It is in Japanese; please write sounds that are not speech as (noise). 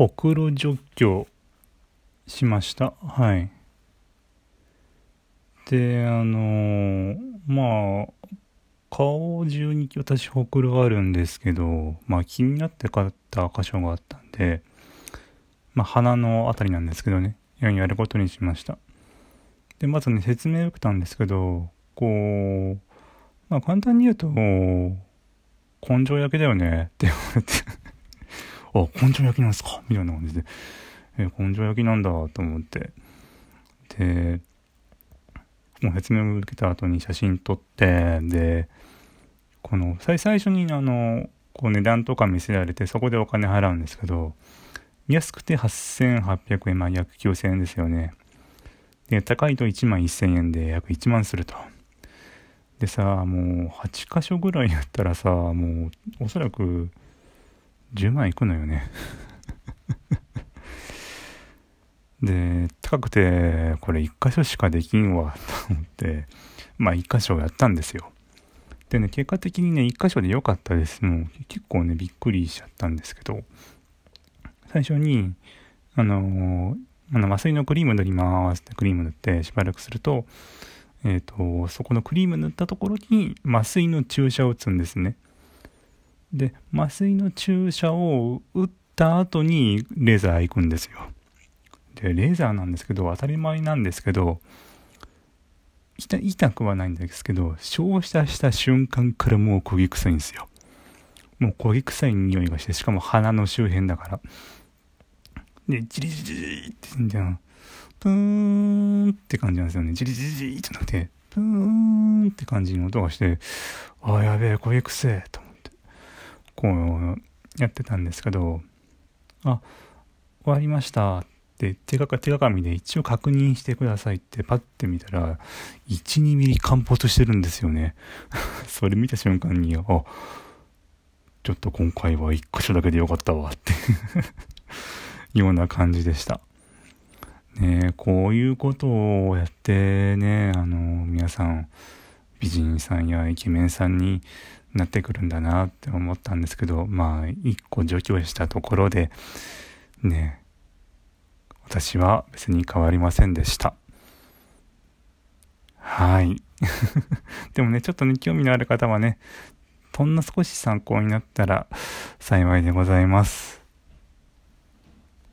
ほくろ除去しました。はい。で、あのまあ、顔中に私ほくろがあるんですけど、まあ気になって買った箇所があったんで、まあ鼻のあたりなんですけどね、やることにしました。で、まずね、説明を受けたんですけど、こう、まあ簡単に言うと、根性焼きだよねって言われてあ、根性焼きなんすか？みたいな感じで、え根性焼きなんだと思って。で、もう説明を受けた後に写真撮って、で、この、最初にあの、こう値段とか見せられて、そこでお金払うんですけど、安くて8800円、まあ約9000円ですよね。で、高いと1万1000円で約1万すると。でさ、もう8箇所ぐらいやったらさ、もうおそらく10万いくのよね。(laughs) で、高くて、これ1箇所しかできんわ、と思って、まあ1箇所やったんですよ。でね、結果的にね、1箇所で良かったです。もう結構ね、びっくりしちゃったんですけど、最初に、あのー、あの麻酔のクリーム塗りますってクリーム塗ってしばらくすると、えっ、ー、と、そこのクリーム塗ったところに麻酔の注射を打つんですね。で、麻酔の注射を打った後にレーザー行くんですよ。で、レーザーなんですけど、当たり前なんですけど、痛くはないんですけど、照射した瞬間からもう焦げ臭いんですよ。もう焦げ臭い匂いがして、しかも鼻の周辺だから。で、ジリジリって言うんじゃん。プーンって感じなんですよね。ジリジリジリってなくて、プーンって感じの音がして、ああ、やべえ、焦げ臭え、と思って、こう、やってたんですけど、あ、終わりましたって手がか手鏡で一応確認してくださいってパッて見たら、1、2ミリ陥没してるんですよね。(laughs) それ見た瞬間に、あ、ちょっと今回は1箇所だけでよかったわって (laughs) ような感じでした。ねこういうことをやってね、あの、皆さん、美人さんやイケメンさんになってくるんだなって思ったんですけど、まあ、一個除去したところで、ね、私は別に変わりませんでした。はい。(laughs) でもね、ちょっとね、興味のある方はね、ほんの少し参考になったら幸いでございます。